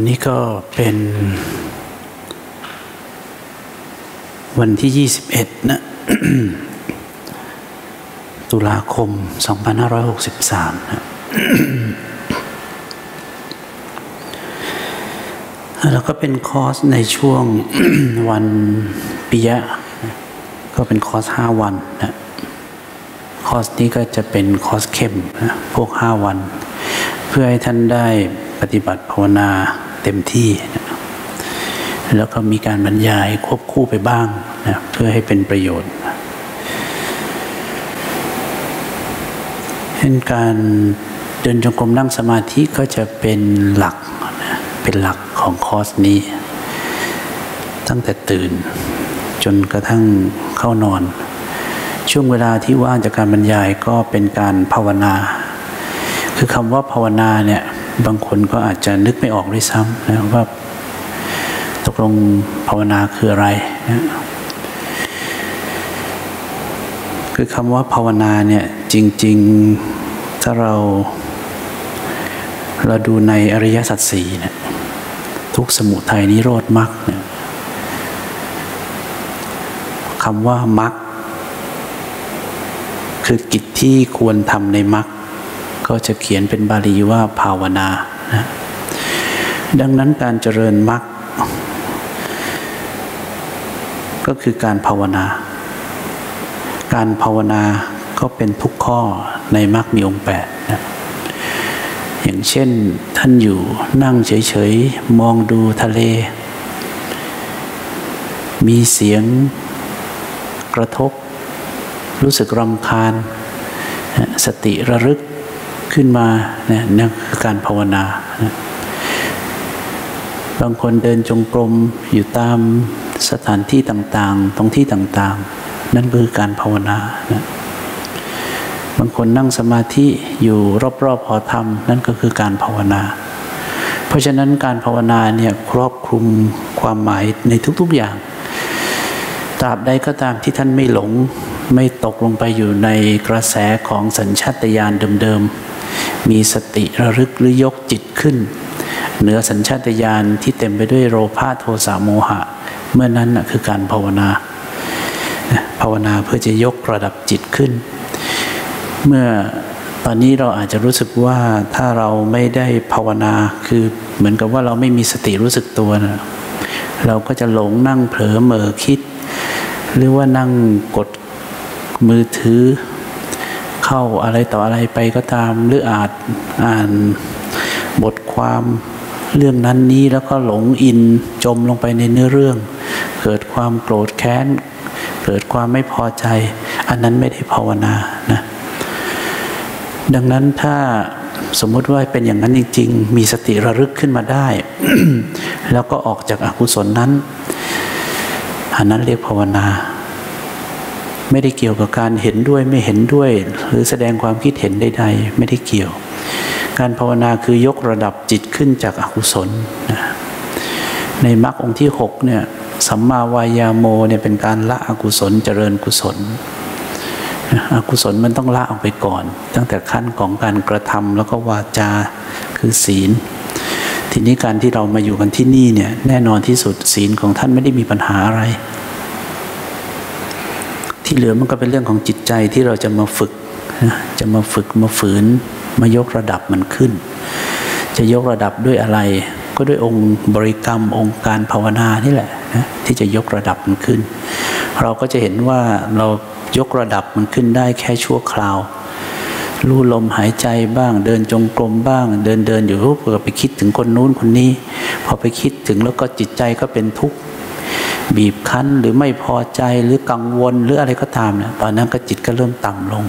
วันนี้ก็เป็น วันที่ 21 นะ ตุลาคม 2563 นะแล้วก็เป็นคอร์สในช่วงวันปิยะ ก็เป็นคอร์ส 5 วันนะคอร์สนี้ก็จะเป็นคอร์สเข้มนะพวก 5 วัน เพื่อให้ท่านได้ปฏิบัติภาวนา เต็มที่นะแล้วก็มีการบรรยายควบคู่ไปบ้างนะเพื่อให้เป็นประโยชน์เห็นการเดินจงกรมนั่งสมาธิก็จะเป็นหลักนะเป็นหลักของคอร์สนี้ ตั้งแต่ตื่น จนกระทั่งเข้านอน ช่วงเวลาที่ว่างจากการบรรยายก็เป็นการภาวนา คือคำว่าภาวนาเนี่ย บางคนก็อาจจะนึกไม่ออกด้วยซ้ำนะว่าตกลงภาวนาคืออะไรนะคือคำว่าภาวนาเนี่ยจริง ๆ ถ้าเราเราดูในอริยสัจสี่เนี่ยทุกสมุทัยนิโรธมรรคเนี่ยคำว่ามรรคคือกิจที่ควรทำในมรรค ก็จะเขียนเป็นบาลีว่าภาวนานะดังนั้นการเจริญมรรคก็คือการภาวนา การภาวนาก็เป็นทุกข้อในมรรคมีองค์แปดนะอย่างเช่นท่านอยู่นั่งเฉยๆ มองดูทะเล มีเสียงกระทบ รู้สึกรำคาญ สติระลึก ขึ้นมาเนี่ยนั่นคือการภาวนานะบางคนเดินจงกรมอยู่ตามสถานที่ต่างๆ ตรงที่ต่างๆ นั่นคือการภาวนานะบางคนนั่งสมาธิอยู่รอบๆหอธรรม นั่นก็คือการภาวนา เพราะฉะนั้นการภาวนาเนี่ยครอบคลุมความหมายในทุกๆอย่าง ตราบใดก็ตามที่ท่านไม่หลงไม่ตกลงไปอยู่ในกระแสของสัญชาตญาณเดิมๆ มีสติระลึกหรือยกจิตขึ้น เหนือสัญชาตญาณที่เต็มไปด้วยโลภะโทสะโมหะ เมื่อนั้นคือการภาวนาภาวนาเพื่อจะยกระดับจิตขึ้น เมื่อตอนนี้เราอาจจะรู้สึกว่าถ้าเราไม่ได้ภาวนาคือเหมือนกับว่าเราไม่มีสติรู้สึกตัวนะเราก็จะหลงนั่งเผลอเมอคิด หรือว่านั่งกดมือถือ เข้าอะไรต่ออะไรไปก็ตาม หรืออาจอ่านบทความเรื่องนั้นนี้แล้วก็หลงอินจมลงไปในเนื้อเรื่อง เกิดความโกรธแค้น เกิดความไม่พอใจ อันนั้นไม่ได้ภาวนานะดังนั้นถ้าสมมติว่าเป็นอย่างนั้นจริง ๆ มีสติระลึกขึ้นมาได้ แล้วก็ออกจากอากุศลนั้น อันนั้นเรียกภาวนา ไม่ได้เกี่ยวกับการเห็นด้วยไม่เห็นด้วย หรือแสดงความคิดเห็นใดๆไม่ได้เกี่ยว การภาวนาคือยกระดับจิตขึ้นจากอากุศลนะในมรรคองค์ที่หกเนี่ยสัมมาวายาโมเนี่ยเป็นการละอกุศลเจริญกุศลอกุศลมันต้องละออกไปก่อน ตั้งแต่ขั้นของการกระทำแล้วก็วาจาคือศีล ทีนี้การที่เรามาอยู่กันที่นี่เนี่ยแน่นอนที่สุดศีลของท่านไม่ได้มีปัญหาอะไร ที่เหลือมันก็เป็นเรื่องของจิตใจที่เราจะมาฝึกจะมาฝึกมาฝืน มายกระดับมันขึ้น จะยกระดับด้วยอะไร ก็ด้วยองค์บริกรรมองค์การภาวนานี่แหละนะที่จะยกระดับมันขึ้น เราก็จะเห็นว่าเรายกระดับมันขึ้นได้แค่ชั่วคราวรู้ลมหายใจบ้าง เดินจงกรมบ้าง เดินเดินอยู่ปุ๊บก็ไปคิดถึงคนนู้นคนนี้ พอไปคิดถึงแล้วก็จิตใจก็เป็นทุกข์ บีบคั้นหรือไม่พอใจหรือกังวลหรืออะไรก็ตามเนี่ยตอนนั้นก็จิตก็เริ่มต่ำลง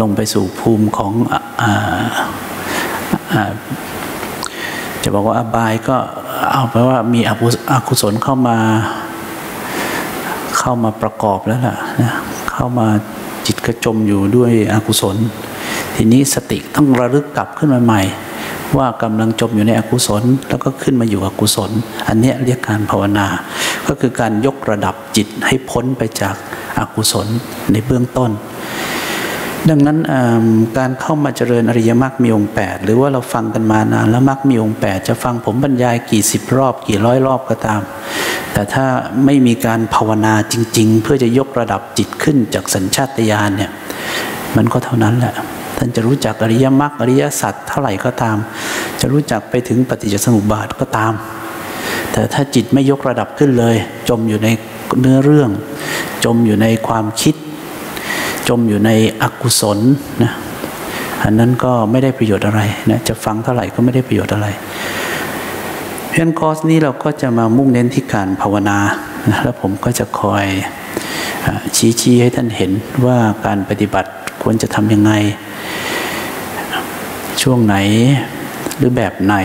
ลงไปสู่ภูมิของจะบอกว่าอบายก็เอาไปว่ามีอกุศลเข้ามา เข้ามาประกอบแล้วล่ะนะเข้ามาจิตกระจมอยู่ด้วยอกุศล ทีนี้สติต้องระลึกกลับขึ้นมาใหม่ ว่ากำลังจมอยู่ในอกุศล แล้วก็ขึ้นมาอยู่กับกุศล อันนี้เรียกการภาวนา ก็คือการยกระดับจิตให้พ้นไปจากอากุศลในเบื้องต้น ดังนั้นการเข้ามาเจริญอริยมรรคมีองค์ 8 หรือว่าเราฟังกันมานานแล้วมรรคมีองค์ 8 จะฟังผมบรรยายกี่สิบรอบกี่ร้อยรอบก็ตาม แต่ถ้าไม่มีการภาวนาจริง ๆ เพื่อจะยกระดับจิตขึ้นจากสัญชาตญาณเนี่ยมันก็เท่านั้นแหละท่านจะรู้จักอริยมรรคอริยสัจเท่าไหร่ก็ตาม จะรู้จักไปถึงปฏิจจสมุปบาทก็ตาม แต่ถ้าจิตไม่ยกระดับขึ้นเลย จมอยู่ในเนื้อเรื่อง จมอยู่ในความคิด จมอยู่ในอกุศลนะอันนั้นก็ไม่ได้ประโยชน์อะไรนะจะฟังเท่าไหร่ก็ไม่ได้ประโยชน์อะไรเพียงคอร์สนี้เราก็จะมามุ่งเน้นที่การภาวนานะแล้วผมก็จะคอยชี้ชี้ให้ท่านเห็นว่าการปฏิบัติควรจะทำยังไง ช่วงไหนหรือแบบไหน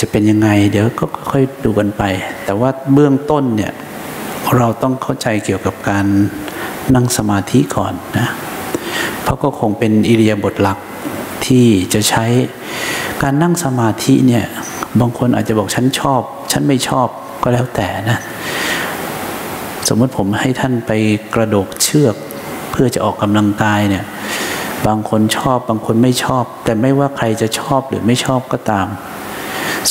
จะเป็นยังไง เดี๋ยวก็ค่อยดูกันไป แต่ว่าเบื้องต้นเนี่ยเราต้องเข้าใจเกี่ยวกับการนั่งสมาธิก่อนนะเพราะก็คงเป็นอิริยาบถหลักที่จะใช้การนั่งสมาธิเนี่ยบางคนอาจจะบอกฉันชอบ ฉันไม่ชอบก็แล้วแต่นะสมมติผมให้ท่านไปกระโดดเชือก เพื่อจะออกกำลังกายเนี่ยบางคนชอบบางคนไม่ชอบ แต่ไม่ว่าใครจะชอบหรือไม่ชอบก็ตาม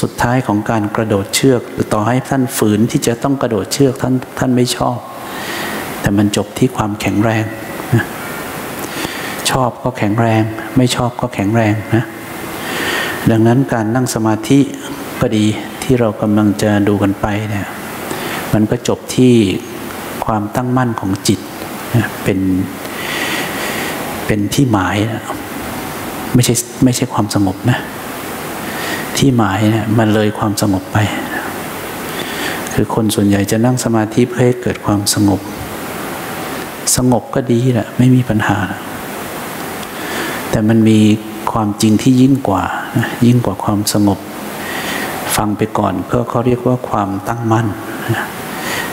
สุดท้ายของการกระโดดเชือก หรือต่อให้ท่านฝืนที่จะต้องกระโดดเชือกท่านท่านไม่ชอบ แต่มันจบที่ความแข็งแรงชอบก็แข็งแรง ไม่ชอบก็แข็งแรงนะดังนั้นการนั่งสมาธิก็ดีที่เรากำลังจะดูกันไปเนี่ยมันก็จบที่ความตั้งมั่นของจิตเป็นเป็นที่หมายนะไม่ใช่ไม่ใช่ความสงบนะ ที่หมายเนี่ยมันเลยความสงบไป คือคนส่วนใหญ่จะนั่งสมาธิเพื่อให้เกิดความสงบ สงบก็ดีแหละไม่มีปัญหา แต่มันมีความจริงที่ยิ่งกว่านะยิ่งกว่าความสงบ ฟังไปก่อนก็เขาเรียกว่าความตั้งมั่น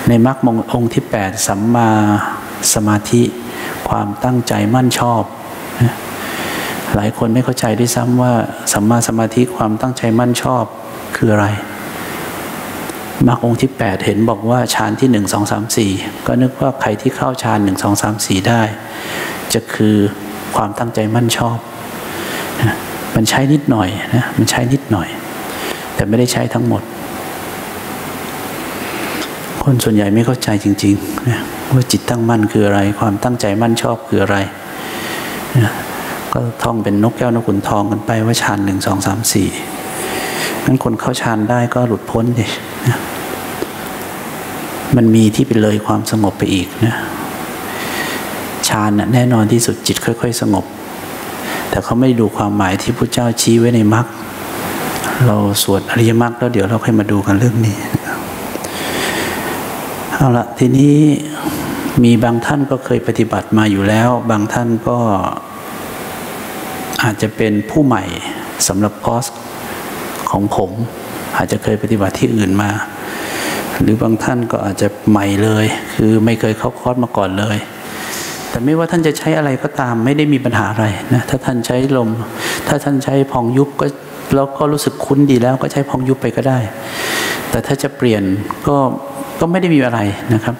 ในมรรคมงองค์ที่แปดสัมมาสมาธิ ความตั้งใจมั่นชอบ หลายคนไม่เข้าใจด้วยซ้ำว่าสัมมาสมาธิความตั้งใจมั่นชอบคืออะไรมรรคองค์ที่แปดเห็นบอกว่าฌานที่หนึ่งสองสามสี่ก็นึกว่าใครที่เข้าฌานหนึ่งสองสามสี่ได้ จะคือความตั้งใจมั่นชอบ มันใช้นิดหน่อยนะมันใช้นิดหน่อย แต่ไม่ได้ใช้ทั้งหมด คนส่วนใหญ่ไม่เข้าใจจริงๆนะว่าจิตตั้งมั่นคืออะไร ความตั้งใจมั่นชอบคืออะไรนะ ก็ท่องเป็นนกแก้วนกขุนทองกันไปว่าฌานหนึ่งสองสามสี่งั้นคนเข้าฌานได้ก็หลุดพ้นดินะมันมีที่ไปเลยความสงบไปอีกนะฌานน่ะแน่นอนที่สุดจิตค่อย ๆ สงบ แต่เขาไม่ดูความหมายที่พระเจ้าชี้ไว้ในมรรคเราสวดอริยมรรคแล้วเดี๋ยวเราค่อยมาดูกันเรื่องนี้เอาละทีนี้มีบางท่านก็เคยปฏิบัติมาอยู่แล้ว บางท่านก็ อาจจะเป็นผู้ใหม่สำหรับคอสของผม อาจจะเคยปฏิบัติที่อื่นมา หรือบางท่านก็อาจจะใหม่เลย คือไม่เคยเข้าคอสมาก่อนเลย แต่ไม่ว่าท่านจะใช้อะไรก็ตามไม่ได้มีปัญหาอะไรนะถ้าท่านใช้ลม ถ้าท่านใช้พองยุบก็เราก็รู้สึกคุ้นดีแล้วก็ใช้พองยุบไปก็ได้ แต่ถ้าจะเปลี่ยนก็ก็ไม่ได้มีอะไรนะครับ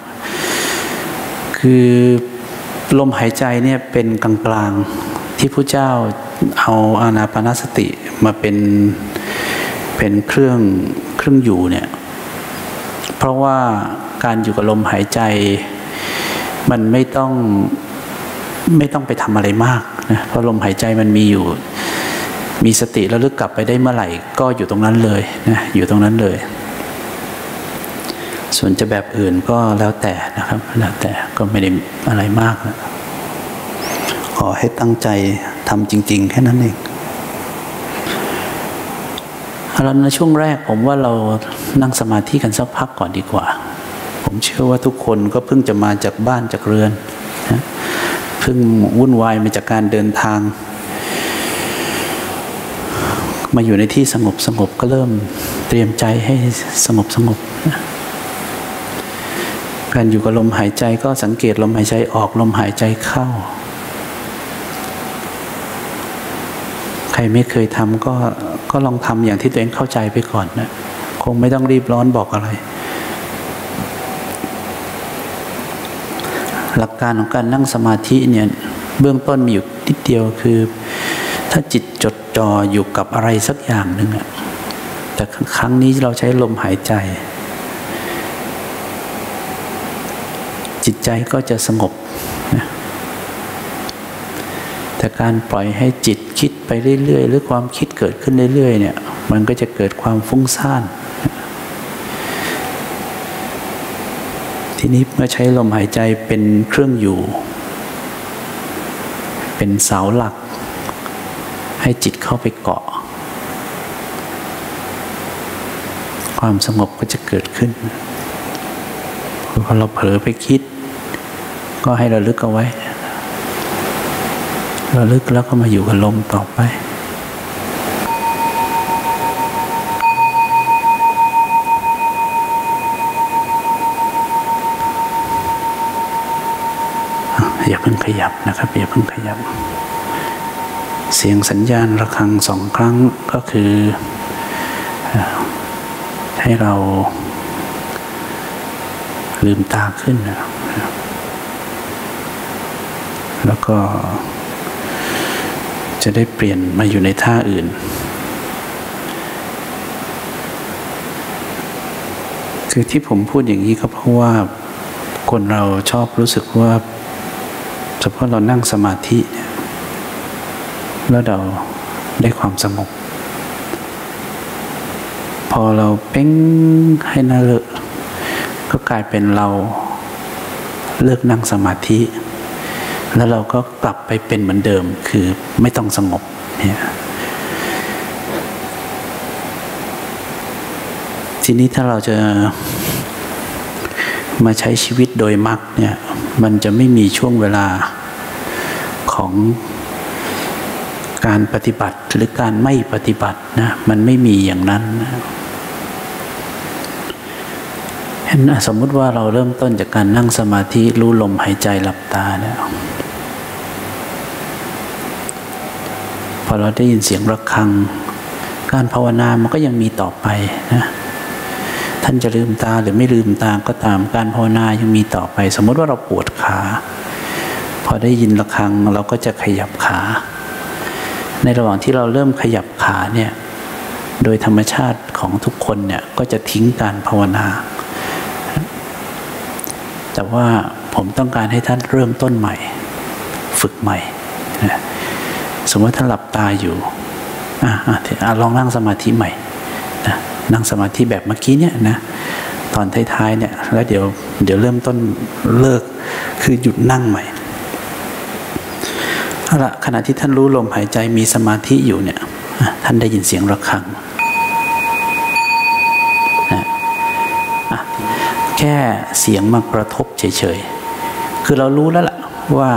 คือลมหายใจเนี่ยเป็นกลางๆที่พระเจ้า เอาอานาปนาสติมาเป็นเป็นเครื่องเครื่องอยู่เนี่ย เพราะว่าการอยู่กับลมหายใจ มันไม่ต้องไม่ต้องไปทำอะไรมากนะเพราะลมหายใจมันมีอยู่ มีสติแล้วลึกกลับไปได้เมื่อไหร่ ก็อยู่ตรงนั้นเลยนะอยู่ตรงนั้นเลย ส่วนจะแบบอื่นก็แล้วแต่นะครับ แล้วแต่ก็ไม่ได้อะไรมากนะขอให้ตั้งใจ ทำจริง ๆ แค่นั้นเองแล้วในช่วงแรกผมว่าเรานั่งสมาธิกันสักพักก่อนดีกว่า ผมเชื่อว่าทุกคนก็เพิ่งจะมาจากบ้านจากเรือนนะเพิ่งวุ่นวายมาจากการเดินทาง มาอยู่ในที่สงบสงบก็เริ่มเตรียมใจให้สงบสงบนะการอยู่กับลมหายใจก็สังเกตลมหายใจออกลมหายใจเข้า ใค รไม่เคยทำก็ก็ลองทำอย่างที่ตัวเองเข้าใจไปก่อนนะคงไม่ต้องรีบร้อนบอกอะไร หลักการของการนั่งสมาธิเนี่ยเบื้องต้นมีอยู่นิดเดียวคือ ถ้าจิตจดจ่ออยู่กับอะไรสักอย่างหนึ่งอะแต่ครั้งนี้เราใช้ลมหายใจ จิตใจก็จะสงบ แต่การปล่อยให้จิตคิดไปเรื่อยๆ หรือความคิดเกิดขึ้นเรื่อยๆเนี่ย มันก็จะเกิดความฟุ้งซ่าน ทีนี้เมื่อใช้ลมหายใจเป็นเครื่องอยู่ เป็นเสาหลัก ให้จิตเข้าไปเกาะ ความสงบก็จะเกิดขึ้นพอเราเผลอไปคิด ก็ให้เราลึกเอาไว้ ระลึกแล้วก็มาอยู่กับลมต่อไป อย่าเพิ่งขยับนะครับ อย่าเพิ่งขยับ เสียงสัญญาณระฆังสองครั้งก็คือ ให้เราลืมตาขึ้นนะแล้วก็ จะได้เปลี่ยนมาอยู่ในท่าอื่น คือที่ผมพูดอย่างนี้ก็เพราะว่าคนเราชอบรู้สึกว่าเฉพาะเรานั่งสมาธิแล้วเราได้ความสงบพอเราเป้งให้น่าเลิกก็กลายเป็นเราเลิกนั่งสมาธิ แล้วเราก็กลับไปเป็นเหมือนเดิมคือไม่ต้องสงบเนี่ยทีนี้ถ้าเราจะมาใช้ชีวิตโดยมรรคเนี่ยมันจะไม่มีช่วงเวลาของการปฏิบัติหรือการไม่ปฏิบัตินะมันไม่มีอย่างนั้นนะสมมุติว่าเราเริ่มต้นจากการนั่งสมาธิรู้ลมหายใจหลับตาเนี่ย อเราได้ยินเสียงระฆัง การภาวนามันก็ยังมีต่อไปนะท่านจะลืมตาหรือไม่ลืมตาก็ตามการภาวนายังมีต่อไป สมมติว่าเราปวดขา พอได้ยินระฆังเราก็จะขยับขา ในระหว่างที่เราเริ่มขยับขาเนี่ยโดยธรรมชาติของทุกคนเนี่ยก็จะทิ้งการภาวนา แต่ว่าผมต้องการให้ท่านเริ่มต้นใหม่ ฝึกใหม่นะ สมมติท่านหลับตาอยู่อ่าลองนั่งสมาธิใหม่นะนั่งสมาธิแบบเมื่อกี้เนี่ยนะตอนท้ายๆเนี่ยแล้วเดี๋ยวเดี๋ยวเริ่มต้นเลิกคือหยุดนั่งใหม่เอาละขณะที่ท่านรู้ลมหายใจมีสมาธิอยู่เนี่ยท่านได้ยินเสียงระฆังนะแค่เสียงมากระทบเฉยๆคือเรารู้แล้วล่ะว่า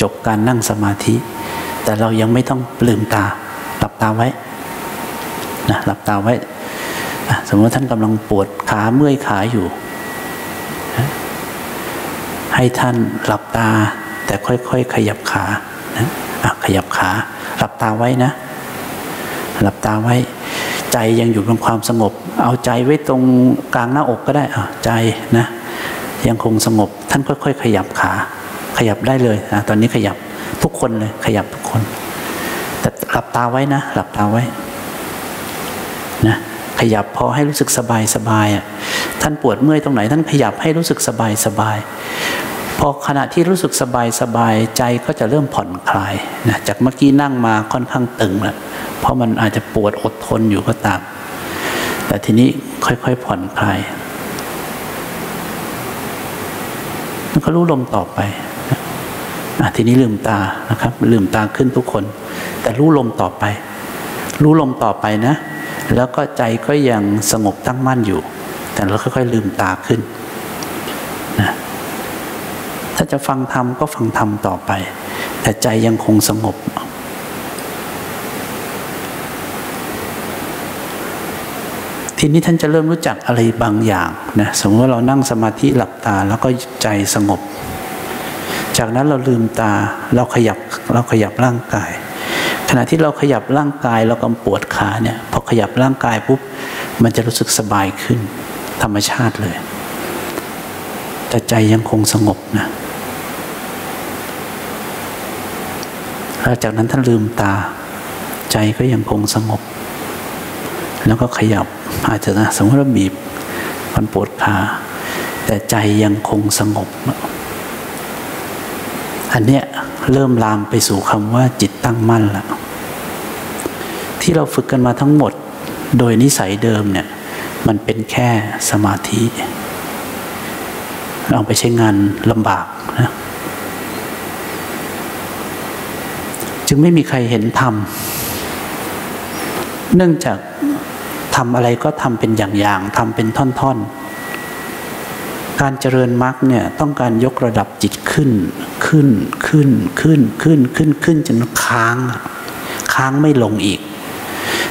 จบการนั่งสมาธิ แต่เรายังไม่ต้องลืมตาหลับตาไว้นะหลับตาไว้สมมติท่านกำลังปวดขาเมื่อยขาอยู่ ให้ท่านหลับตา แต่ค่อยๆ ขยับขานะขยับขา หลับตาไว้นะ หลับตาไว้ ใจยังอยู่ในความสงบ เอาใจไว้ตรงกลางหน้าอกก็ได้อ่ใจนะ ยังคงสงบ ท่านค่อย ๆ ขยับขา ขยับได้เลยนะตอนนี้ขยับ ทุกคนเลยขยับทุกคน แต่หลับตาไว้นะ หลับตาไว้นะขยับพอให้รู้สึกสบายสบายอะท่านปวดเมื่อยตรงไหน ท่านขยับให้รู้สึกสบายสบายพอขณะที่รู้สึกสบายสบายใจก็จะเริ่มผ่อนคลายนะจากเมื่อกี้นั่งมาค่อนข้างตึงแล้วเพราะมันอาจจะปวดอดทนอยู่ก็ตาม แต่ทีนี้ค่อยๆผ่อนคลายแล้วก็รู้ลมต่อไป ทีนี้ลืมตานะครับ ลืมตาขึ้นทุกคน แต่รู้ลมต่อไป รู้ลมต่อไปนะ แล้วก็ใจก็ยังสงบตั้งมั่นอยู่ แต่เราค่อยๆลืมตาขึ้นนะถ้าจะฟังธรรมก็ฟังธรรมต่อไป แต่ใจยังคงสงบทีนี้ท่านจะเริ่มรู้จักอะไรบางอย่างนะสมมติว่าเรานั่งสมาธิหลับตาแล้วก็ใจสงบ จากนั้นเราลืมตาเราขยับเราขยับร่างกาย ขณะที่เราขยับร่างกายเรากำปวดขาเนี่ยพอขยับร่างกายปุ๊บมันจะรู้สึกสบายขึ้น ธรรมชาติเลย แต่ใจยังคงสงบนะแล้วจากนั้นท่านลืมตา ใจก็ยังคงสงบ แล้วก็ขยับอาจจะนะสมมติว่าบีบมันปวดขาแต่ใจยังคงสงบ อันเนี้ยเริ่มลามไปสู่คำว่าจิตตั้งมั่นแล้วที่เราฝึกกันมาทั้งหมด โดยนิสัยเดิมเนี่ยมันเป็นแค่สมาธิเอาไปใช้งานลำบากนะจึงไม่มีใครเห็นธรรม เนื่องจากทำอะไรก็ทำเป็นอย่างๆทำเป็นท่อนๆ การเจริญมรรคเนี่ยต้องการยกระดับจิตขึ้น ขึ้นขึ้นขึ้นขึ้นขึ้นขึ้นจนค้าง ค้างไม่ลงอีก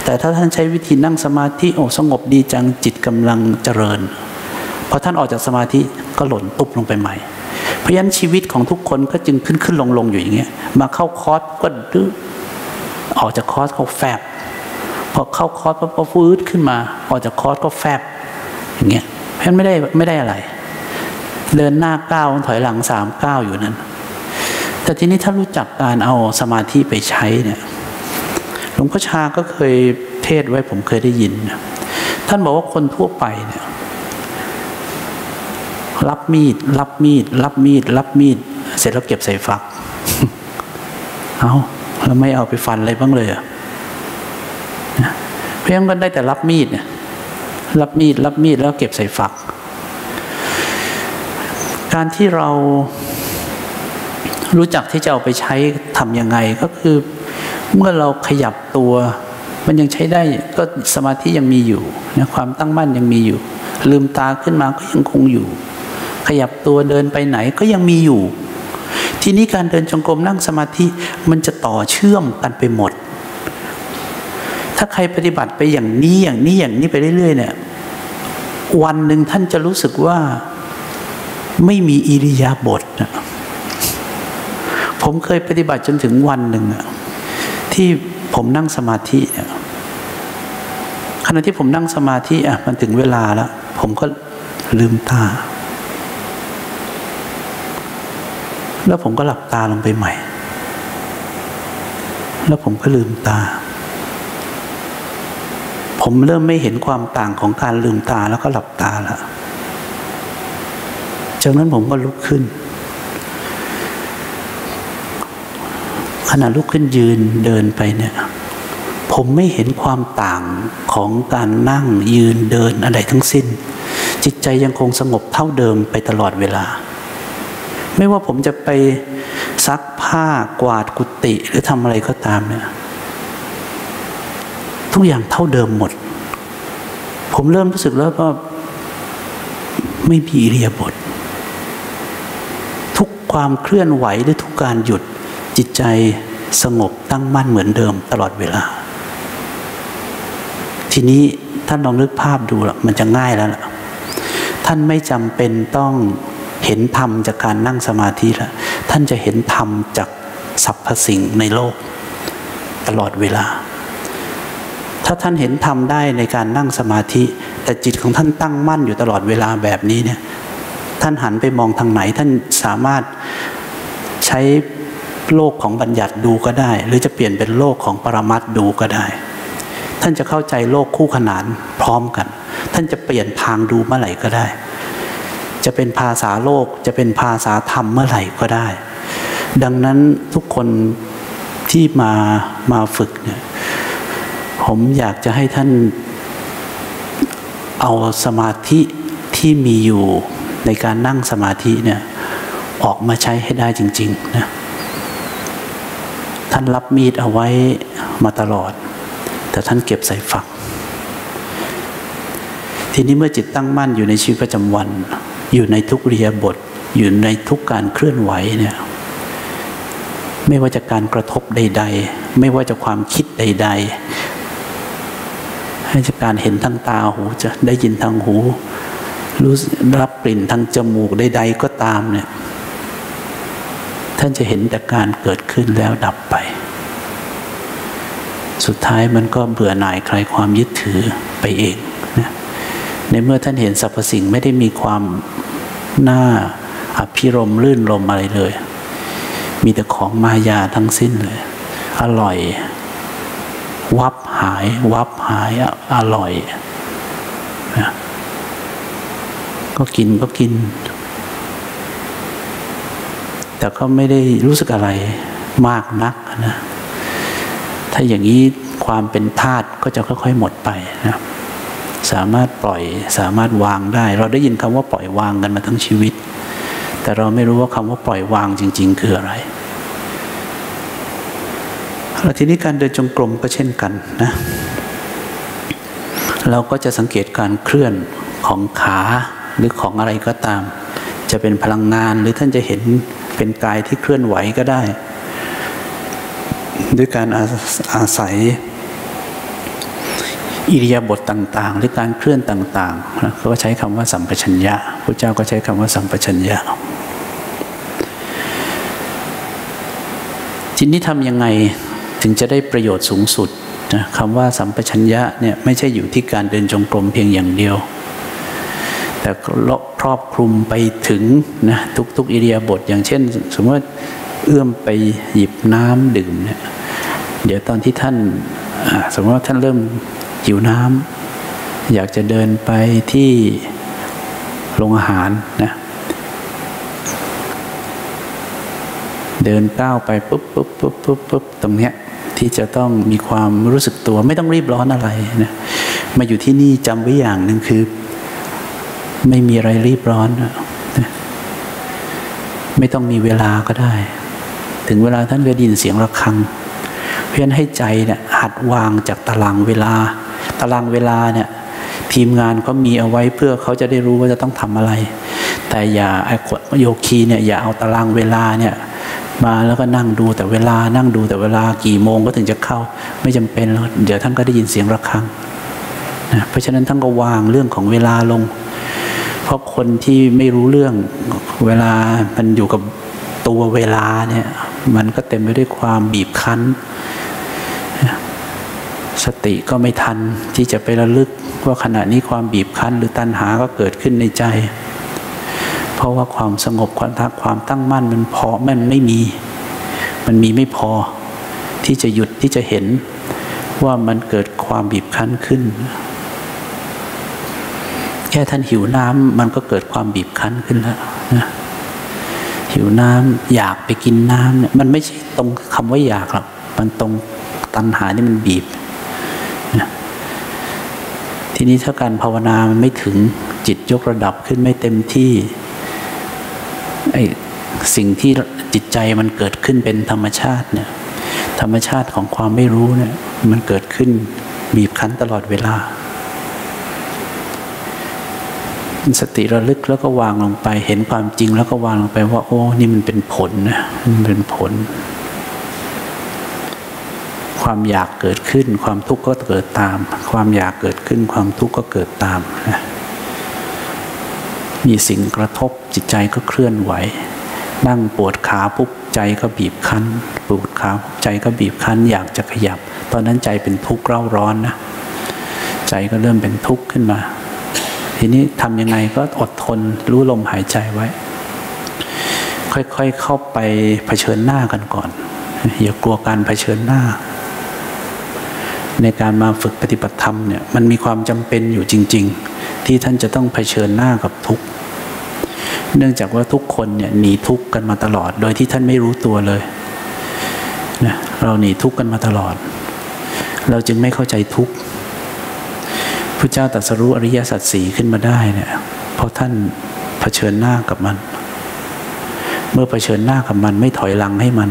แต่ถ้าท่านใช้วิธีนั่งสมาธิโอ้สงบดีจังจิตกำลังเจริญพอท่านออกจากสมาธิก็หล่นตุบลงไปใหม่ เพราะฉะนั้นชีวิตของทุกคนก็จึงขึ้นขึ้นลงลงอยู่อย่างเงี้ยมาเข้าคอร์สก็ดื้อออกจากคอร์สเขาแฟบพอเข้าคอร์สพอฟื้นขึ้นมา ออกจากคอร์สก็แฟบอย่างเงี้ยเพราะฉะนั้นไม่ได้ไม่ได้อะไร เดินหน้าก้าวถอยหลังสามก้าวอยู่นั้น แต่ทีนี้ถ้ารู้จักการเอาสมาธิไปใช้เนี่ยหลวงพ่อชาก็เคยเทศไว้ผมเคยได้ยิน ท่านบอกว่าคนทั่วไปเนี่ยรับมีด รับมีด รับมีด รับมีด เสร็จแล้วเก็บใส่ฝัก เอาแล้วไม่เอาไปฟันอะไรบ้างเลยอะเพียงก็ได้แต่รับมีดเนี่ยรับมีด รับมีดแล้วเก็บใส่ฝัก การที่เรา รู้จักที่จะเอาไปใช้ทำยังไงก็คือเมื่อเราขยับตัว มันยังใช้ได้ก็สมาธิยังมีอยู่นะความตั้งมั่นยังมีอยู่ ลืมตาขึ้นมาก็ยังคงอยู่ ขยับตัวเดินไปไหนก็ยังมีอยู่ ทีนี้การเดินจงกรมนั่งสมาธิมันจะต่อเชื่อมกันไปหมด ถ้าใครปฏิบัติไปอย่างนี้อย่างนี้อย่างนี้ไปเรื่อยๆเนี่ยวันหนึ่งท่านจะรู้สึกว่าไม่มีอิริยาบถนะ ผมเคยปฏิบัติจนถึงวันหนึ่งที่ผมนั่งสมาธิเนี่ยขณะที่ผมนั่งสมาธิอะมันถึงเวลาแล้ว ผมก็ลืมตา แล้วผมก็หลับตาลงไปใหม่ แล้วผมก็ลืมตา ผมเริ่มไม่เห็นความต่างของการลืมตาแล้วก็หลับตาแล้วจากนั้นผมก็ลุกขึ้น ขณะลุกขึ้นยืนเดินไปเนี่ยผมไม่เห็นความต่างของการนั่งยืนเดินอะไรทั้งสิ้น จิตใจยังคงสงบเท่าเดิมไปตลอดเวลา ไม่ว่าผมจะไปซักผ้ากวาดกุฏิหรือทำอะไรก็ตามเนี่ยทุกอย่างเท่าเดิมหมด ผมเริ่มรู้สึกแล้วว่าไม่มีอิริยาบถทุกความเคลื่อนไหวหรือทุกการหยุด จิตใจสงบตั้งมั่นเหมือนเดิมตลอดเวลา ทีนี้ท่านลองนึกภาพดูละมันจะง่ายแล้วละท่านไม่จำเป็นต้องเห็นธรรมจากการนั่งสมาธิละท่านจะเห็นธรรมจากสรรพสิ่งในโลก ตลอดเวลา ถ้าท่านเห็นธรรมได้ในการนั่งสมาธิ แต่จิตของท่านตั้งมั่นอยู่ตลอดเวลาแบบนี้เนี่ยท่านหันไปมองทางไหนท่านสามารถใช้ โลกของบัญญัติดูก็ได้ หรือจะเปลี่ยนเป็นโลกของปรมัตดูก็ได้ ท่านจะเข้าใจโลกคู่ขนานพร้อมกัน ท่านจะเปลี่ยนทางดูเมื่อไหร่ก็ได้ จะเป็นภาษาโลกจะเป็นภาษาธรรมเมื่อไหร่ก็ได้ ดังนั้นทุกคนที่มามาฝึกเนี่ยผมอยากจะให้ท่านเอาสมาธิที่มีอยู่ในการนั่งสมาธิเนี่ยออกมาใช้ให้ได้จริงๆนะ ท่านรับมีดเอาไว้มาตลอด แต่ท่านเก็บใส่ฝัก ทีนี้เมื่อจิตตั้งมั่นอยู่ในชีวิตประจำวัน อยู่ในทุกเรียบท อยู่ในทุกการเคลื่อนไหวเนี่ยไม่ว่าจะการกระทบใด ๆ ไม่ว่าจะความคิดใด ๆ ให้จากการเห็นทางตาหูจะได้ยินทางหู รู้รับกลิ่นทางจมูกใด ๆ ก็ตามเนี่ย ท่านจะเห็นแต่การเกิดขึ้นแล้วดับไป สุดท้ายมันก็เบื่อหน่ายคลายความยึดถือไปเองนะในเมื่อท่านเห็นสรรพสิ่งไม่ได้มีความน่าอภิรมลื่นลมอะไรเลย มีแต่ของมายาทั้งสิ้นเลย อร่อย วับหาย วับหายอร่อยนะก็กินก็กิน แต่ก็ไม่ได้รู้สึกอะไรมากนักนะ ถ้าอย่างนี้ความเป็นธาตุก็จะค่อยๆหมดไปนะสามารถปล่อยสามารถวางได้ เราได้ยินคำว่าปล่อยวางกันมาทั้งชีวิต แต่เราไม่รู้ว่าคำว่าปล่อยวางจริง ๆ คืออะไรแล้วทีนี้การเดินจงกรมก็เช่นกันนะ เราก็จะสังเกตการเคลื่อนของขาหรือของอะไรก็ตาม จะเป็นพลังงานหรือท่านจะเห็น เป็นกายที่เคลื่อนไหวก็ได้ ด้วยการอาอาศัย อิริยาบถต่าง ๆ หรือการเคลื่อนต่างๆนะเขาก็ใช้คำว่าสัมปชัญญะพระเจ้าก็ใช้คำว่าสัมปชัญญะทีนี้ทำยังไงถึงจะได้ประโยชน์สูงสุดนะคำว่าสัมปชัญญะเนี่ยไม่ใช่อยู่ที่การเดินจงกรมเพียงอย่างเดียว แต่ครอบคลุมไปถึงนะทุกๆอิริยาบถอย่างเช่น สมมติเอื้อมไปหยิบน้ำดื่มเนี่ยเดี๋ยวตอนที่ท่านสมมติว่าท่านเริ่มหิวน้ำอยากจะเดินไปที่โรงอาหารนะเดินก้าวไปปุ๊บปุ๊บปุ๊บปุ๊บปุ๊บตรงเนี้ยที่จะต้องมีความรู้สึกตัว ไม่ต้องรีบร้อนอะไรนะมาอยู่ที่นี่จำไว้อย่างหนึ่งคือ ไม่มีอะไรรีบร้อนนะไม่ต้องมีเวลาก็ได้ ถึงเวลาท่านก็ดินเสียงระฆัง เพื่อนให้ใจเนี่ยหัดวางจากตารางเวลา ตารางเวลาเนี่ยทีมงานเขามีเอาไว้เพื่อเขาจะได้รู้ว่าจะต้องทำอะไร แต่อย่าไอ้โยคีเนี่ยอย่าเอาตารางเวลาเนี่ยมาแล้วก็นั่งดูแต่เวลานั่งดูแต่เวลากี่โมงก็ถึงจะเข้า ไม่จำเป็นแล้วเดี๋ยวท่านก็ได้ยินเสียงระฆังนะเพราะฉะนั้นท่านก็วางเรื่องของเวลาลง เพราะคนที่ไม่รู้เรื่องเวลามันอยู่กับตัวเวลาเนี่ย มันก็เต็มไปด้วยความบีบคั้น สติก็ไม่ทันที่จะไประลึกว่าขณะนี้ความบีบคั้น หรือตัณหาก็เกิดขึ้นในใจ เพราะว่าความสงบความทักความตั้งมั่นมันพอมันไม่มี มันมีไม่พอที่จะหยุดที่จะเห็นว่ามันเกิดความบีบคั้นขึ้น ค่ท่านหิวน้ำมันก็เกิดความบีบคั้นขึ้นแล้วนะหิวน้ำอยากไปกินน้ำเนี่ยมันไม่ใช่ตรงคำว่าอยากหรอกมันตรงตัณหานี่มันบีบนะทีนี้ถ้าการภาวนามันไม่ถึงจิตยกระดับขึ้นไม่เต็มที่ไอสิ่งที่จิตใจมันเกิดขึ้นเป็นธรรมชาติเนี่ย ธรรมชาติของความไม่รู้เนี่ย มันเกิดขึ้นบีบคั้นตลอดเวลา สติระลึกแล้วก็วางลงไป เห็นความจริงแล้วก็วางลงไปว่า โอ้นี่มันเป็นผลนะมันเป็นผล ความอยากเกิดขึ้น ความทุกข์ก็เกิดตาม ความอยากเกิดขึ้น ความทุกข์ก็เกิดตามนะมีสิ่งกระทบจิตใจก็เคลื่อนไหว นั่งปวดขาปุ๊บใจก็บีบคั้นปวดขาใจก็บีบคั้น อยากจะขยับ ตอนนั้นใจเป็นทุกข์เร่าร้อนนะใจก็เริ่มเป็นทุกข์ขึ้นมา ทีนี้ทำยังไงก็อดทนรู้ลมหายใจไว้ ค่อยๆเข้าไปเผชิญหน้ากันก่อน อย่ากลัวการเผชิญหน้า ในการมาฝึกปฏิบัติธรรมเนี่ยมันมีความจำเป็นอยู่จริง ๆ ที่ท่านจะต้องเผชิญหน้ากับทุกข์เนื่องจากว่าทุกคนเนี่ยหนีทุกข์กันมาตลอด โดยที่ท่านไม่รู้ตัวเลยนะเราหนีทุกข์กันมาตลอด เราจึงไม่เข้าใจทุกข์ พระเจ้าตรัสรู้อริยสัจสี่ขึ้นมาได้เนี่ยเพราะท่านเผชิญหน้ากับมัน เมื่อเผชิญหน้ากับมันไม่ถอยหลังให้มัน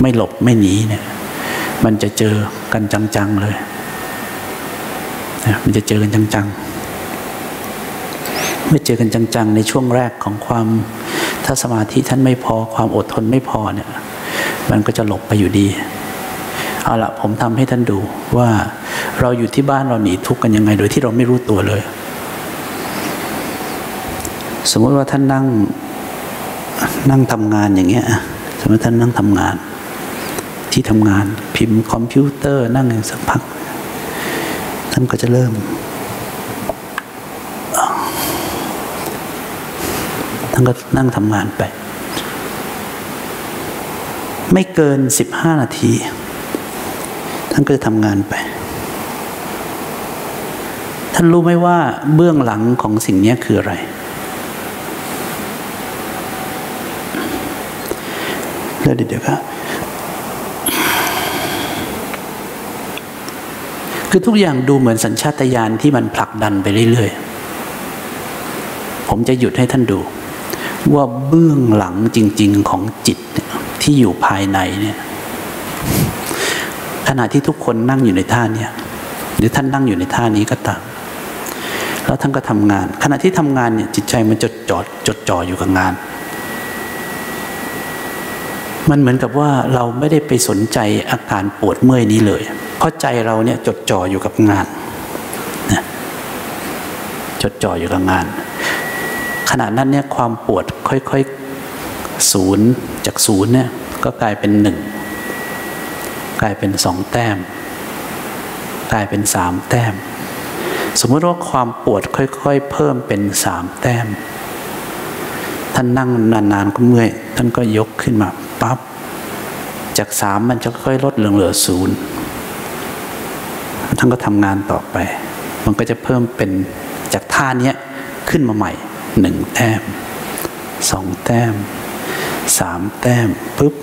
ไม่หลบไม่หนีเนี่ย มันจะเจอกันจังๆเลยนะมันจะเจอกันจังๆ เมื่อเจอกันจังๆ ในช่วงแรกของความถ้าสมาธิท่านไม่พอความอดทนไม่พอเนี่ย มันก็จะหลบไปอยู่ดี เอาละผมทำให้ท่านดูว่าเราอยู่ที่บ้านเราหนีทุกข์กันยังไง โดยที่เราไม่รู้ตัวเลย สมมติว่าท่านนั่งนั่งทำงานอย่างเงี้ยสมมติท่านนั่งทำงาน ที่ทำงาน พิมพ์คอมพิวเตอร์นั่งอย่างสักพัก ท่านก็จะเริ่มท่านก็นั่งทำงานไป ไม่เกินสิบห้านาที ท่านก็จะทำงานไป ท่านรู้ไหมว่าเบื้องหลังของสิ่งนี้คืออะไร แล้วเดี๋ยวก็คือทุกอย่างดูเหมือนสัญชาตญาณที่มันผลักดันไปเรื่อยๆ ผมจะหยุดให้ท่านดู ว่าเบื้องหลังจริง ๆของจิตที่อยู่ภายในเนี่ย ณะที่ทุกคนนั่งอยู่ในท่าเนี่ยหรือท่านนั่งอยู่ในท่านี้ก็ตามแล้วท่านก็ทำงาน ขณะที่ทำงานเนี่ยจิตใจมันจดจ่อจดจ่ออยู่กับงาน มันเหมือนกับว่าเราไม่ได้ไปสนใจอาการปวดเมื่อยนี้เลยเพราะใจเราเนี่ยจดจ่ออยู่กับงานนะจดจ่ออยู่กับงาน ขณะนั้นเนี่ยความปวดค่อยๆศูนย์จากศูนย์เนี่ยก็กลายเป็นหนึ่ง ลายเป็นสองแต้ม กลายเป็นสามแต้ม สมมติว่าความปวดค่อย ๆ เพิ่มเป็นสามแต้ม ท่านนั่งนานๆก็เมื่อย ท่านก็ยกขึ้นมาปับ๊บ จากสามมันจะค่อยลดลงเหลือศูนย์ท่านก็ทำงานต่อไป มันก็จะเพิ่มเป็นจากท่านี้ขึ้นมาใหม่หนึ่งแต้มสองแต้มสามแต้มปุ๊บ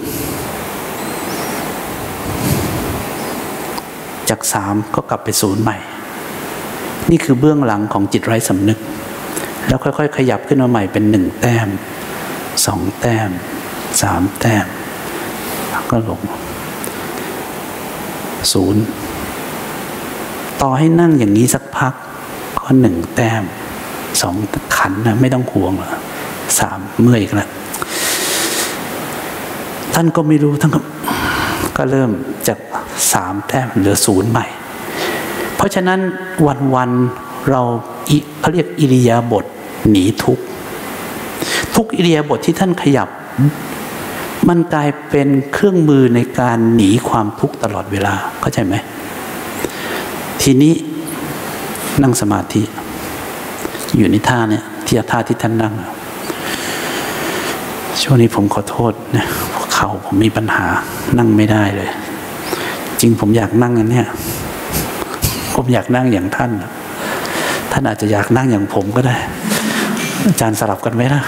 จากสามก็กลับไปศูนย์ใหม่ นี่คือเบื้องหลังของจิตไร้สำนึก แล้วค่อยๆ ขยับขึ้นมาใหม่เป็นหนึ่งแต้มสองแต้มสามแต้มก็ลงศูนย์ต่อให้นั่งอย่างนี้สักพัก ก็หนึ่งแต้มสองขันนะไม่ต้องห่วงหรอสามเมื่อยกันละท่านก็ไม่รู้ท่านก็เริ่มจาก สามแต้มเหลือศูนย์ใหม่ เพราะฉะนั้นวันๆเราเขาเรียกอิริยาบถหนีทุกทุกอิริยาบถทที่ท่านขยับ มันกลายเป็นเครื่องมือในการหนีความทุกข์ตลอดเวลาเข้าใจไหมทีนี้นั่งสมาธิ อยู่ในท่าเนี่ยที่ท่าที่ท่านนั่ง ช่วงนี้ผมขอโทษนะเข่าผมมีปัญหานั่งไม่ได้เลย จริงผมอยากนั่งอันเนี้ยผมอยากนั่งอย่างท่านท่านอาจจะอยากนั่งอย่างผมก็ได้ อาจารย์สลับกันไหมล่ะ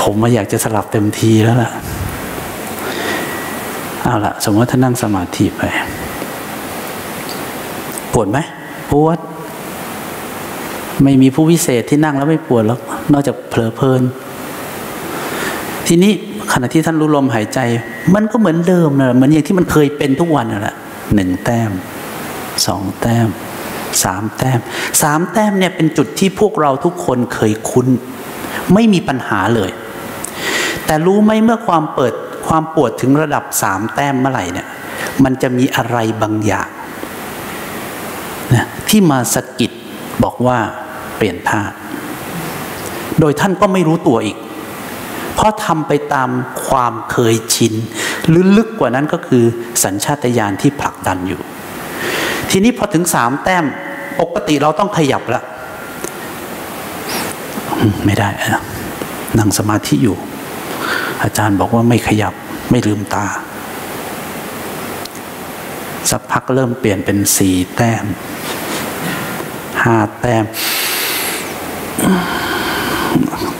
ผมมาอยากจะสลับเต็มทีแล้วล่ะเอาละสมมติท่านนั่งสมาธิไปปวดไหมปวดไม่มีผู้วิเศษที่นั่งแล้วไม่ปวดแล้วนอกจากเผลอเพลิน ทีนี้ ขณะที่ท่านรู้ลมหายใจ มันก็เหมือนเดิมนะเหมือนอย่างที่มันเคยเป็นทุกวันนั่นแหละหนึ่งแต้มสองแต้มสามแต้มสามแต้มเนี่ยเป็นจุดที่พวกเราทุกคนเคยคุ้น ไม่มีปัญหาเลย แต่รู้ไหมเมื่อความเปิดความปวดถึงระดับสามแต้มเมื่อไหร่เนี่ยมันจะมีอะไรบางอย่างนะที่มาสะกิดบอกว่าเปลี่ยนท่าโดยท่านก็ไม่รู้ตัวอีก ราะทำไปตามความเคยชินหรือลึกกว่านั้นก็คือสัญชาตญาณที่ผลักดันอยู่ ทีนี้พอถึงสามแต้มปกติเราต้องขยับแล้วไม่ได้นั่งสมาธิอยู่ อาจารย์บอกว่าไม่ขยับไม่ลืมตา สักพักเริ่มเปลี่ยนเป็นสี่แต้มห้าแต้ม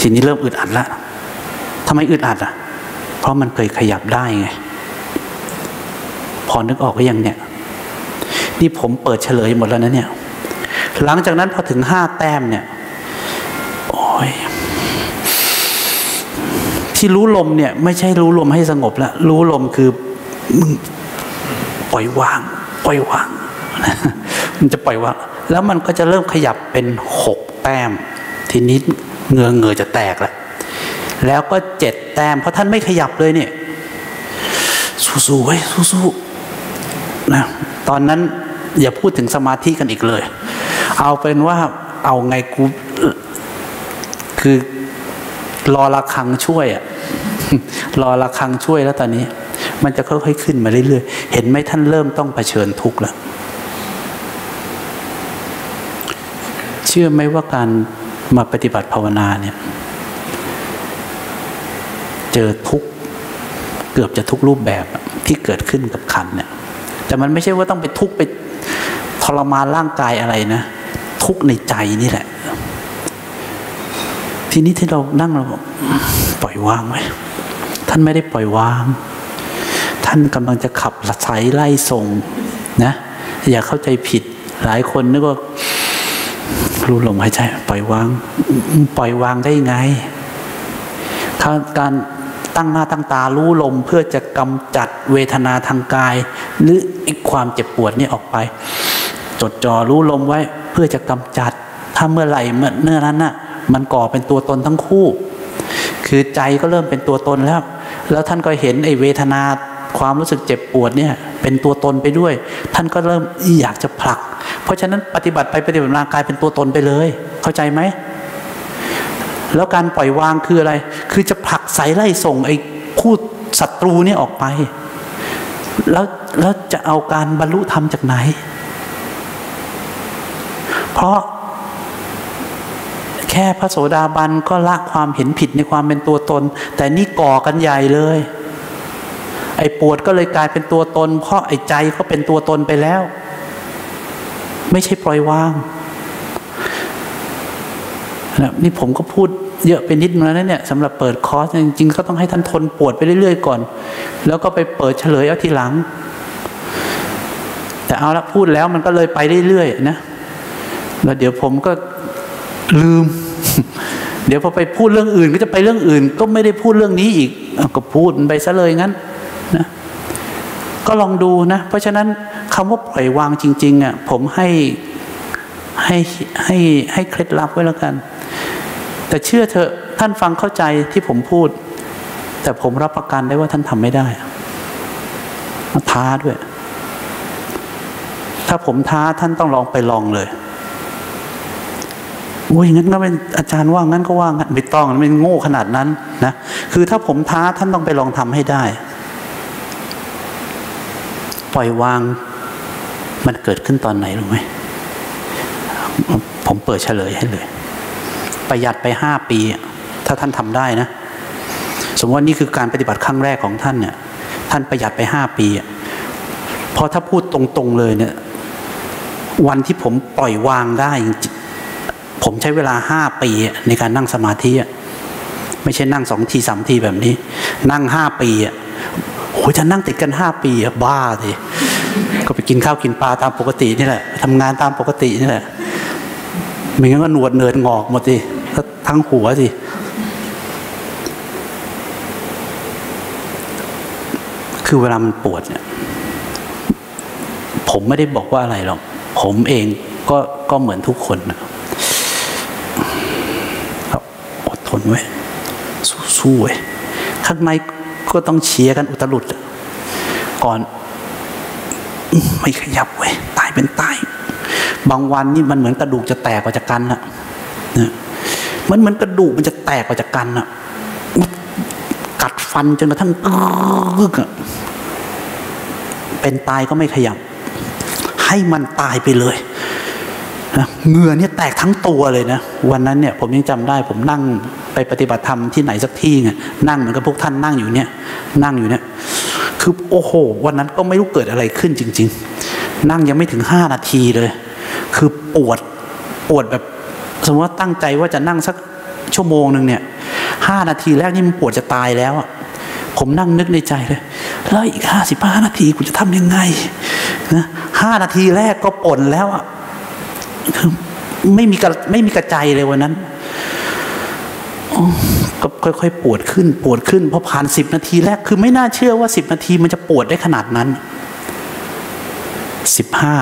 ทีนี้เริ่มอึดอัดและ ทำไมอึดอัดอะ เพราะมันเคยขยับได้ไง พอนึกออกก็ยังเนี่ย นี่ผมเปิดเฉลยหมดแล้วนะเนี่ย หลังจากนั้นพอถึงห้าแต้มเนี่ย โอ้ยที่รู้ลมเนี่ย ไม่ใช่รู้ลมให้สงบแล้วรู้ลมคือมึงปล่อยวาง ปล่อยวาง มันจะปล่อยวาง แล้วมันก็จะเริ่มขยับเป็นหกแต้ม ทีนี้เงือเงือจะแตกแล้ว แล้วก็เจ็ดแต้ม เพราะท่านไม่ขยับเลยเนี่ย สู้ๆไว้สู้ๆนะตอนนั้นอย่าพูดถึงสมาธิกันอีกเลย เอาเป็นว่าเอาไงกูคือรอระคังช่วยอะรอระคังช่วยแล้วตอนนี้ มันจะค่อยๆขึ้นมาเรื่อยๆ เห็นไหมท่านเริ่มต้องเผชิญทุกข์แล้ว เชื่อไหมว่าการมาปฏิบัติภาวนาเนี่ย เจอทุกเกือบจะทุกรูปแบบที่เกิดขึ้นกับขันเนี่ยแต่มันไม่ใช่ว่าต้องไปทุกไปทรมานร่างกายอะไรนะ ทุกในใจนี่แหละ ทีนี้ที่เรานั่งเราปล่อยวางไว้ท่านไม่ได้ปล่อยวาง ท่านกำลังจะขับสายไล่ส่งนะ อย่าเข้าใจผิดหลายคนนึกว่ารู้ลมหายใจปล่อยวาง ปล่อยวางได้ไงการ ตั้งหน้าตั้งตารู้ลมเพื่อจะกำจัดเวทนาทางกาย หรืออีกความเจ็บปวดนี่ออกไป จดจ่อรู้ลมไว้เพื่อจะกำจัด ถ้าเมื่อไหร่เมื่อเนื่อนั้นน่ะมันก่อเป็นตัวตนทั้งคู่ คือใจก็เริ่มเป็นตัวตนแล้ว แล้วท่านก็เห็นไอ้เวทนาความรู้สึกเจ็บปวดเนี่ยเป็นตัวตนไปด้วย ท่านก็เริ่มอยากจะผลัก เพราะฉะนั้นปฏิบัติไปปฏิบัติมากลายเป็นตัวตนไปเลย เข้าใจไหม แล้วการปล่อยวางคืออะไร คือจะผลักสายไล่ส่งไอ้คู่ศัตรูนี่ออกไป แล้วแล้วจะเอาการบรรลุธรรมจากไหน เพราะแค่พระโสดาบันก็ละความเห็นผิดในความเป็นตัวตน แต่นี่ก่อกันใหญ่เลย ไอ้ปวดก็เลยกลายเป็นตัวตน เพราะไอ้ใจก็เป็นตัวตนไปแล้ว ไม่ใช่ปล่อยวาง นะนี่ผมก็พูดเยอะเป็นนิดนึงแล้วเนี่ยสำหรับเปิดคอร์สจริงๆก็ต้องให้ท่านทนปวดไปเรื่อยๆก่อน แล้วก็ไปเปิดเฉลยเอาทีหลัง แต่เอาละพูดแล้วมันก็เลยไปเรื่อยๆนะแล้วเดี๋ยวผมก็ลืม เดี๋ยวพอไปพูดเรื่องอื่น ก็จะไปเรื่องอื่น ก็ไม่ได้พูดเรื่องนี้อีกก็พูดไปซะเลยงั้นนะก็ลองดูนะ เพราะฉะนั้นคำว่าปล่อยวางจริงๆอะผมให้ให้ให้ให้เคล็ดลับไว้แล้วกัน แต่เชื่อเถอะท่านฟังเข้าใจที่ผมพูด แต่ผมรับประกันได้ว่าท่านทำไม่ได้มาท้าด้วย ถ้าผมท้าท่านต้องลองไปลองเลยโอ้ยงั้นก็เป็นอาจารย์ว่างั้นก็ว่างั้นไม่ต้องไม่โง่ขนาดนั้นนะคือถ้าผมท้าท่านต้องไปลองทำให้ได้ ปล่อยวางมันเกิดขึ้นตอนไหนรู้ไหมผมเปิดเฉลยให้เลย ประหยัดไปห้าปี ถ้าท่านทำได้นะ สมมติว่านี่คือการปฏิบัติครั้งแรกของท่านเนี่ยท่านประหยัดไปห้าปีพราะถ้าพูดตรงๆเลยเนี่ยวันที่ผมปล่อยวางได้ผมใช้เวลาห้าปีในการนั่งสมาธิไม่ใช่นั่งสองทีสามทีแบบนี้ นั่งห้าปีอะโอ้ยจะนั่งติดกันห้าปีอะบ้าสิก็ไปกินข้าวกินปลาตามปกตินี่แหละทำงานตามปกตินี่แหละไม่งั้นก็หนวดเนินงอกหมดสิ ทั้งหัวสิคือเวลามันปวดเนี่ย ผมไม่ได้บอกว่าอะไรหรอก ผมเองก็ก็เหมือนทุกคนนะครับอดทนไว้สู้ๆไว้ข้างในก็ต้องเชียร์กันอุตลุด ก่อนไม่ขยับเว้ยตายเป็นตาย บางวันนี่มันเหมือนกระดูกจะแตกออกจากกันนะนะ มันเหมือนกระดูกมันจะแตกออกจากกันอะกัดฟันจนกระทั่งกึกอะเป็นตายก็ไม่ขยับ ให้มันตายไปเลยนะเงื่อเนี่ยแตกทั้งตัวเลยนะ วันนั้นเนี่ยผมยังจำได้ ผมนั่งไปปฏิบัติธรรมที่ไหนสักที่ไงนั่งเหมือนกับพวกท่านนั่งอยู่เนี่ย นั่งอยู่เนี่ย คือโอ้โห วันนั้นก็ไม่รู้เกิดอะไรขึ้นจริง ๆ นั่งยังไม่ถึงห้านาทีเลย คือปวดปวดแบบ สมมติว่าตั้งใจว่าจะนั่งสักชั่วโมงหนึ่งเนี่ยห้านาทีแรกนี่มันปวดจะตายแล้วอะผมนั่งนึกในใจเลยแล้วอีกห้าสิบห้านาทีกูจะทำยังไงนะห้านาทีแรกก็ปนแล้วอะคือไม่มีกระไม่มีกระใจเลยวันนั้นก็ค่อยๆปวดขึ้น ปวดขึ้นพอผ่านสิบนาทีแรกคือไม่น่าเชื่อว่าสิบนาทีมันจะปวดได้ขนาดนั้นสิบห้า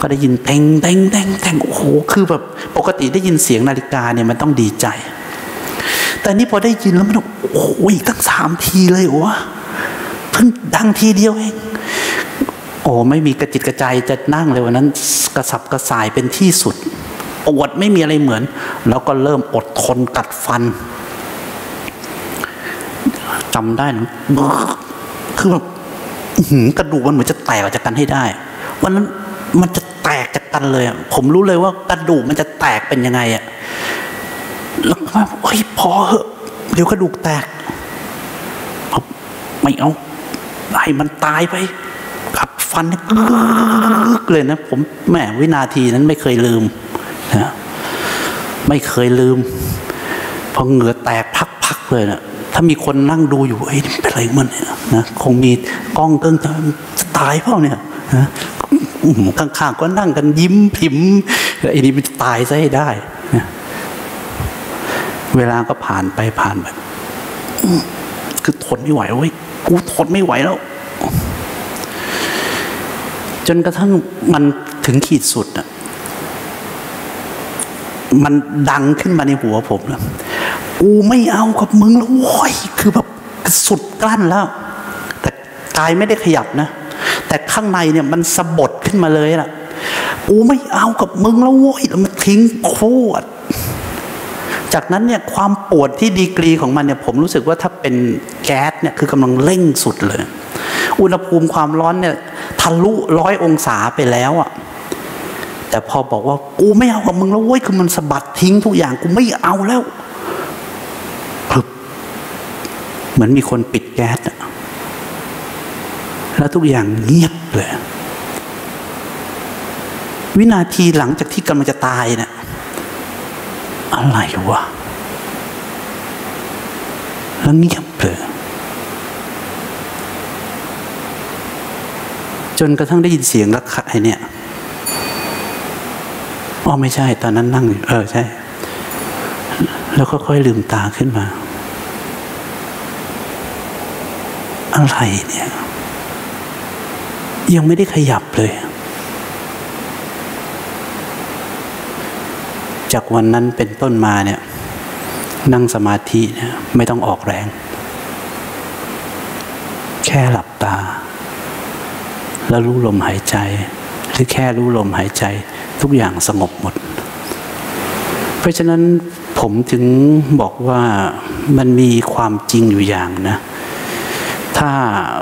ก็ได้ยินเต็งเต็งเต็งเต็งโอ้โหคือแบบปกติได้ยินเสียงนาฬิกาเนี่ยมันต้องดีใจ แต่นี่พอได้ยินแล้วมันโอ้โหอีกตั้งสามทีเลยวะเพิ่งดังทีเดียวเองโอ้ไม่มีกระจิตกระใจจะนั่งเลยวันนั้น กระสับกระส่ายเป็นที่สุดปวดไม่มีอะไรเหมือน แล้วก็เริ่มอดทนกัดฟันจำได้นะคือแบบกระดูกมันเหมือนจะแตกออกจากกันให้ได้วันนั้นมันจะ แตกจากกันเลยผมรู้เลยว่ากระดูกมันจะแตกเป็นยังไงอะแล้วว่าเฮ้ยพอเหอะเดี๋ยวกระดูกแตกไม่เอาให้มันตายไปกัดฟันกึกเลยนะ ผมแหมวินาทีนั้นไม่เคยลืมนะไม่เคยลืม พอเหงื่อแตกพักๆเลยนะถ้ามีคนนั่งดูอยู่เอ้ยเป็นไรมันเนี่ยนะคงมีกล้องเกิ้งจะตายเปล่าเนี่ยนะ ข้างๆก็นั่งกันยิ้มพิมพ์ไอ้นี่มันตายซะให้ได้เวลาก็ผ่านไปผ่านไปคือทนไม่ไหวเว้ยกูทนไม่ไหวแล้ว จนกระทั่งมันถึงขีดสุดอะมันดังขึ้นมาในหัวผมนะกูไม่เอากับมึงแล้วโว้ยคือแบบสุดกลั้นแล้ว แต่กายไม่ได้ขยับนะ แต่ข้างในเนี่ยมันสะบดขึ้นมาเลยล่ะกูไม่เอากับมึงแล้วโว้ยแล้วมันทิ้งโคตรจากนั้นเนี่ยความปวดที่ดีกรีของมันเนี่ยผมรู้สึกว่าถ้าเป็นแก๊สเนี่ยคือกำลังเร่งสุดเลย อุณหภูมิความร้อนเนี่ยทะลุร้อยองศาไปแล้วอะแต่พอบอกว่ากูไม่เอากับมึงแล้วเว้ยคือมันสะบัดทิ้งทุกอย่างกูไม่เอาแล้วเหมือนมีคนปิดแก๊สอะ แล้วทุกอย่างเงียบเลย วินาทีหลังจากที่กำลังจะตายเนะี่ยอะไรวะแล้วเงียบเลยจนกระทั่งได้ยินเสียงรักขายเนี่ยอ๋อไม่ใช่ ตอนนั้นนั่งอยู่เออใช่ แล้วก็ค่อยลืมตาขึ้นมา อะไรเนี่ย ยังไม่ได้ขยับเลย จากวันนั้นเป็นต้นมาเนี่ย นั่งสมาธิเนี่ยไม่ต้องออกแรง แค่หลับตา แล้วรู้ลมหายใจ หรือแค่รู้ลมหายใจ ทุกอย่างสงบหมด เพราะฉะนั้นผมถึงบอกว่ามันมีความจริงอยู่อย่างนะ ถ้า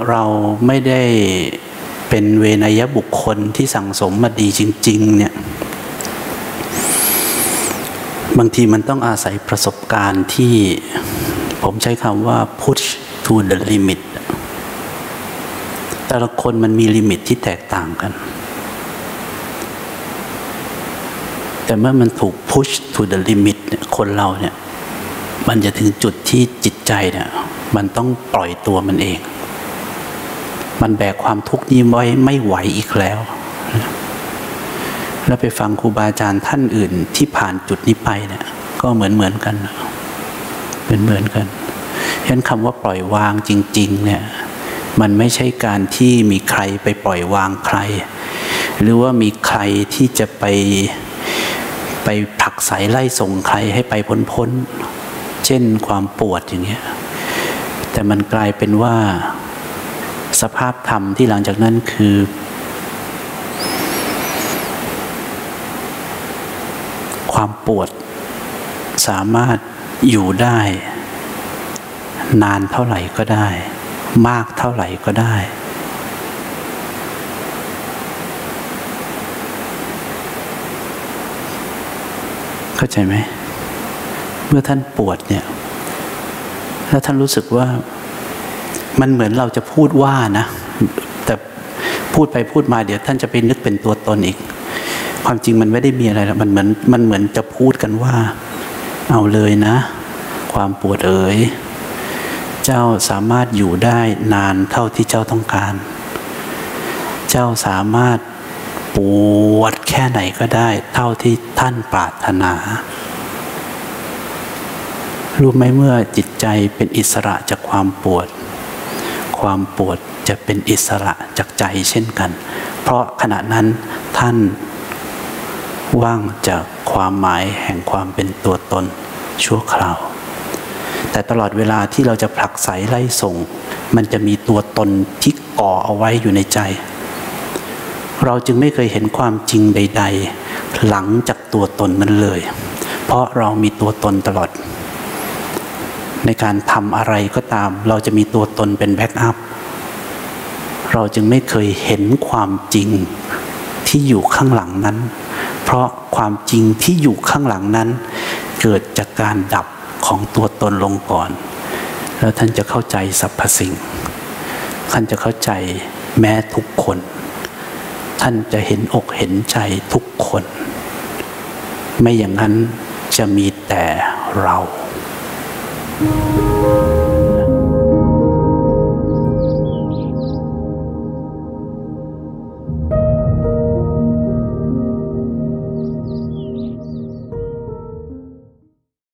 เราไม่ได้ เป็นเวนยบุคคลที่สั่งสมมาดีจริง ๆ เนี่ย บางทีมันต้องอาศัยประสบการณ์ที่ผมใช้คำว่า push to the limit แต่ละคนมันมีลิมิตที่แตกต่างกัน แต่เมื่อมันถูก push to the limit เนี่ยคนเราเนี่ย มันจะถึงจุดที่จิตใจเนี่ย มันต้องปล่อยตัวมันเอง มันแบกความทุกข์นี้ไว้ไม่ไหวอีกแล้ว แล้วไปฟังครูบาอาจารย์ท่านอื่นที่ผ่านจุดนี้ไปเนี่ย ก็เหมือนเหมือนกันเหมือนเหมือนกันฉะนั้นคำว่าปล่อยวางจริง ๆ เนี่ย มันไม่ใช่การที่มีใครไปปล่อยวางใคร หรือว่ามีใครที่จะไปไปผลักไสไล่ส่งใครให้ไปพ้นพ้นเช่นความปวดอย่างเงี้ยแต่มันกลายเป็นว่า สภาพธรรมที่หลังจากนั้นคือ ความปวดสามารถอยู่ได้ นานเท่าไหร่ก็ได้ มากเท่าไหร่ก็ได้ เข้าใจไหม เมื่อท่านปวดเนี่ยแล้วท่านรู้สึกว่า มันเหมือนเราจะพูดว่านะ แต่พูดไปพูดมาเดี๋ยวท่านจะไปนึกเป็นตัวตนอีก ความจริงมันไม่ได้มีอะไรแล้วมันเหมือนมันเหมือนจะพูดกันว่า เอาเลยนะ ความปวดเอ๋ยเจ้าสามารถอยู่ได้นานเท่าที่เจ้าต้องการ เจ้าสามารถปวดแค่ไหนก็ได้ เท่าที่ท่านปรารถนารู้ไหมเมื่อจิตใจเป็นอิสระจากความปวด ความปวดจะเป็นอิสระจากใจเช่นกัน เพราะขณะนั้นท่านว่างจากความหมายแห่งความเป็นตัวตนชั่วคราว แต่ตลอดเวลาที่เราจะผลักไสไล่ส่ง มันจะมีตัวตนที่ก่อเอาไว้อยู่ในใจ เราจึงไม่เคยเห็นความจริงใด ๆ หลังจากตัวตนนั้นเลย เพราะเรามีตัวตนตลอด ในการทำอะไรก็ตาม เราจะมีตัวตนเป็น backup เราจึงไม่เคยเห็นความจริงที่อยู่ข้างหลังนั้น เพราะความจริงที่อยู่ข้างหลังนั้น เกิดจากการดับของตัวตนลงก่อน แล้วท่านจะเข้าใจสรรพสิ่ง ท่านจะเข้าใจแม้ทุกคน ท่านจะเห็นอกเห็นใจทุกคน ไม่อย่างนั้นจะมีแต่เรา thank you